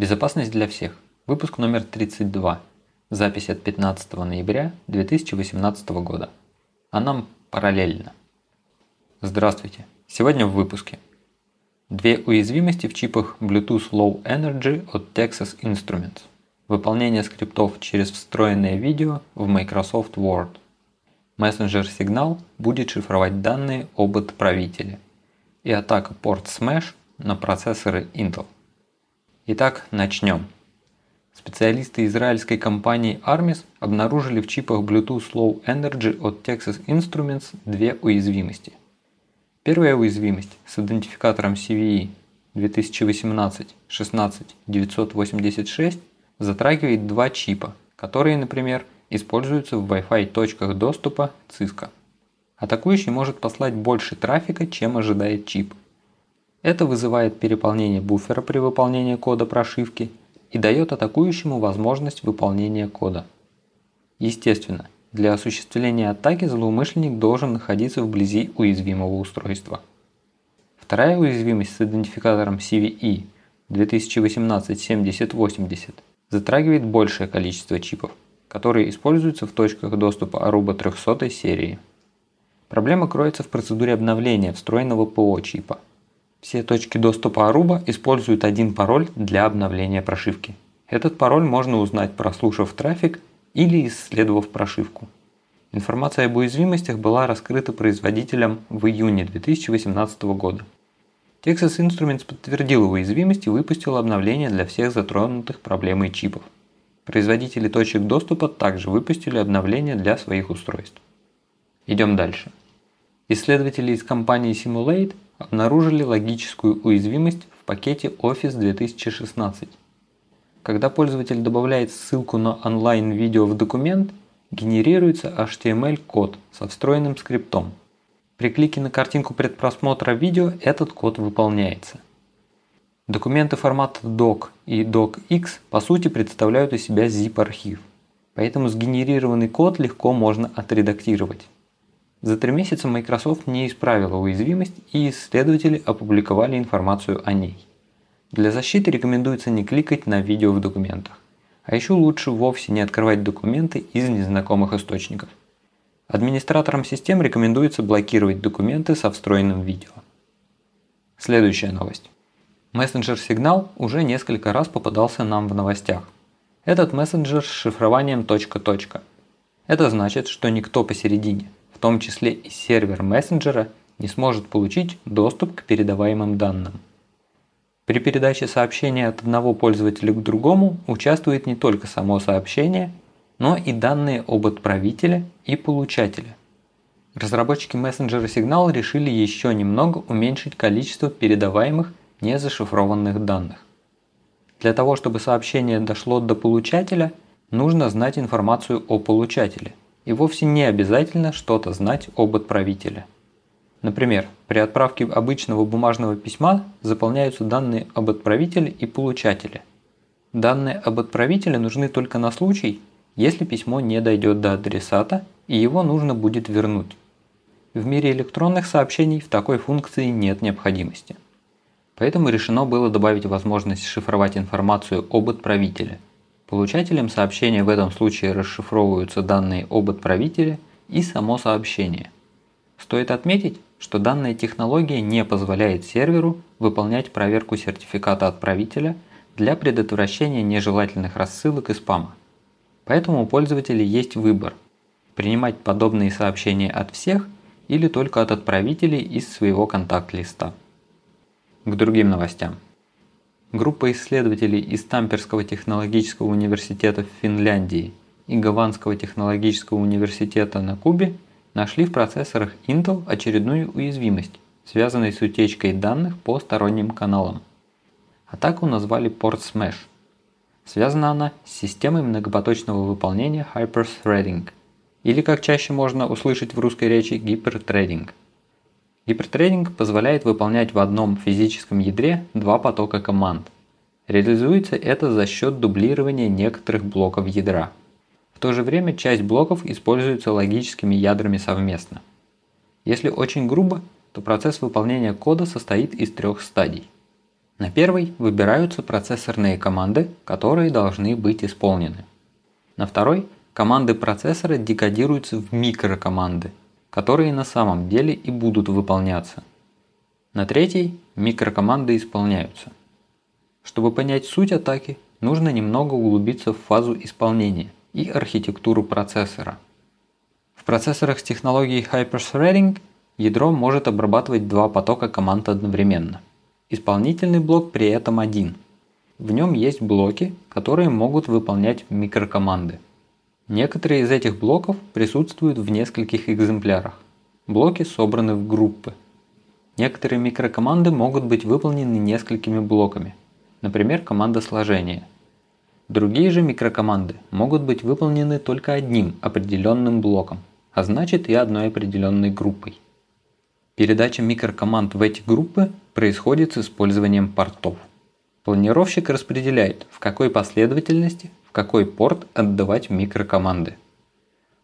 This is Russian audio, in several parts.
Безопасность для всех. Выпуск номер 32. Запись от 15 ноября 2018 года. А нам параллельно. Здравствуйте. Сегодня в выпуске. Две уязвимости в чипах Bluetooth Low Energy от Texas Instruments. Выполнение скриптов через встроенное видео в Microsoft Word. Мессенджер Signal будет шифровать данные об отправителе. И атака порт Smash на процессоры Intel. Итак, начнем. Специалисты израильской компании Armis обнаружили в чипах Bluetooth Low Energy от Texas Instruments две уязвимости. Первая уязвимость с идентификатором CVE 2018-16-986 затрагивает два чипа, которые, например, используются в Wi-Fi точках доступа Cisco. Атакующий может послать больше трафика, чем ожидает чип. Это вызывает переполнение буфера при выполнении кода прошивки и дает атакующему возможность выполнения кода. Естественно, для осуществления атаки злоумышленник должен находиться вблизи уязвимого устройства. Вторая уязвимость с идентификатором CVE 2018-7080 затрагивает большее количество чипов, которые используются в точках доступа Aruba 300 серии. Проблема кроется в процедуре обновления встроенного ПО чипа – все точки доступа Aruba используют один пароль для обновления прошивки. Этот пароль можно узнать, прослушав трафик или исследовав прошивку. Информация об уязвимостях была раскрыта производителем в июне 2018 года. Texas Instruments подтвердил уязвимость и выпустил обновление для всех затронутых проблемой чипов. Производители точек доступа также выпустили обновление для своих устройств. Идем дальше. Исследователи из компании Simulate обнаружили логическую уязвимость в пакете Office 2016. Когда пользователь добавляет ссылку на онлайн-видео в документ, генерируется HTML-код со встроенным скриптом. При клике на картинку предпросмотра видео этот код выполняется. Документы формата doc и docx по сути представляют из себя zip-архив, поэтому сгенерированный код легко можно отредактировать. За три месяца Microsoft не исправила уязвимость и исследователи опубликовали информацию о ней. Для защиты рекомендуется не кликать на видео в документах, а еще лучше вовсе не открывать документы из незнакомых источников. Администраторам систем рекомендуется блокировать документы со встроенным видео. Следующая новость. Мессенджер Signal уже несколько раз попадался нам в новостях. Этот мессенджер с шифрованием. Это значит, что никто посередине – том числе и сервер мессенджера, не сможет получить доступ к передаваемым данным. При передаче сообщения от одного пользователя к другому участвует не только само сообщение, но и данные об отправителе и получателе. Разработчики мессенджера Signal решили еще немного уменьшить количество передаваемых незашифрованных данных. Для того, чтобы сообщение дошло до получателя, нужно знать информацию о получателе и вовсе не обязательно что-то знать об отправителе. Например, при отправке обычного бумажного письма заполняются данные об отправителе и получателе. Данные об отправителе нужны только на случай, если письмо не дойдет до адресата и его нужно будет вернуть. В мире электронных сообщений в такой функции нет необходимости. Поэтому решено было добавить возможность шифровать информацию об отправителе – Получателем сообщения в этом случае расшифровываются данные об отправителе и само сообщение. Стоит отметить, что данная технология не позволяет серверу выполнять проверку сертификата отправителя для предотвращения нежелательных рассылок и спама. Поэтому у пользователей есть выбор – принимать подобные сообщения от всех или только от отправителей из своего контакт-листа. К другим новостям. Группа исследователей из Тамперского технологического университета в Финляндии и Гаванского технологического университета на Кубе нашли в процессорах Intel очередную уязвимость, связанную с утечкой данных по сторонним каналам. Атаку назвали Port Smash. Связана она с системой многопоточного выполнения Hyperthreading, или как чаще можно услышать в русской речи гипертрединг. Гипертрейдинг позволяет выполнять в одном физическом ядре два потока команд. Реализуется это за счет дублирования некоторых блоков ядра. В то же время часть блоков используется логическими ядрами совместно. Если очень грубо, то процесс выполнения кода состоит из трех стадий. На первой выбираются процессорные команды, которые должны быть исполнены. На второй команды процессора декодируются в микрокоманды, которые на самом деле и будут выполняться. На третьей микрокоманды исполняются. Чтобы понять суть атаки, нужно немного углубиться в фазу исполнения и архитектуру процессора. В процессорах с технологией Hyperthreading ядро может обрабатывать два потока команд одновременно. Исполнительный блок при этом один. В нем есть блоки, которые могут выполнять микрокоманды. Некоторые из этих блоков присутствуют в нескольких экземплярах. Блоки собраны в группы. Некоторые микрокоманды могут быть выполнены несколькими блоками, например, команда сложения. Другие же микрокоманды могут быть выполнены только одним определенным блоком, а значит и одной определенной группой. Передача микрокоманд в эти группы происходит с использованием портов. Планировщик распределяет, в какой последовательности, в какой порт отдавать микрокоманды.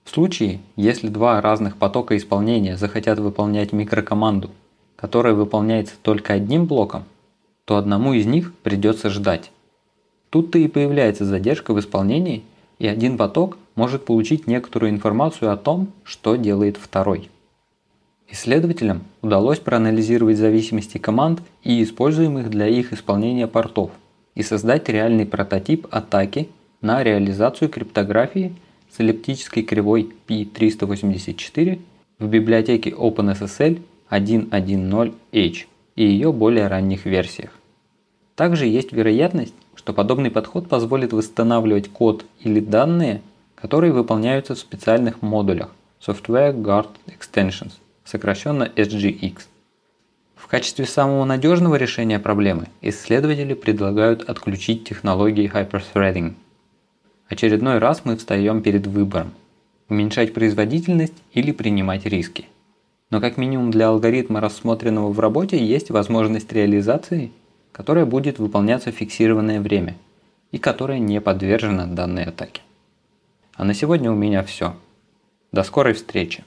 В случае, если два разных потока исполнения захотят выполнять микрокоманду, которая выполняется только одним блоком, то одному из них придется ждать. Тут-то и появляется задержка в исполнении, и один поток может получить некоторую информацию о том, что делает второй. Исследователям удалось проанализировать зависимости команд и используемых для их исполнения портов и создать реальный прототип атаки на реализацию криптографии с эллиптической кривой P384 в библиотеке OpenSSL 1.1.0H и ее более ранних версиях. Также есть вероятность, что подобный подход позволит восстанавливать код или данные, которые выполняются в специальных модулях Software Guard Extensions – сокращенно SGX. В качестве самого надежного решения проблемы исследователи предлагают отключить технологии Hyperthreading. Очередной раз мы встаем перед выбором – уменьшать производительность или принимать риски. Но как минимум для алгоритма, рассмотренного в работе, есть возможность реализации, которая будет выполняться в фиксированное время и которая не подвержена данной атаке. А на сегодня у меня все. До скорой встречи!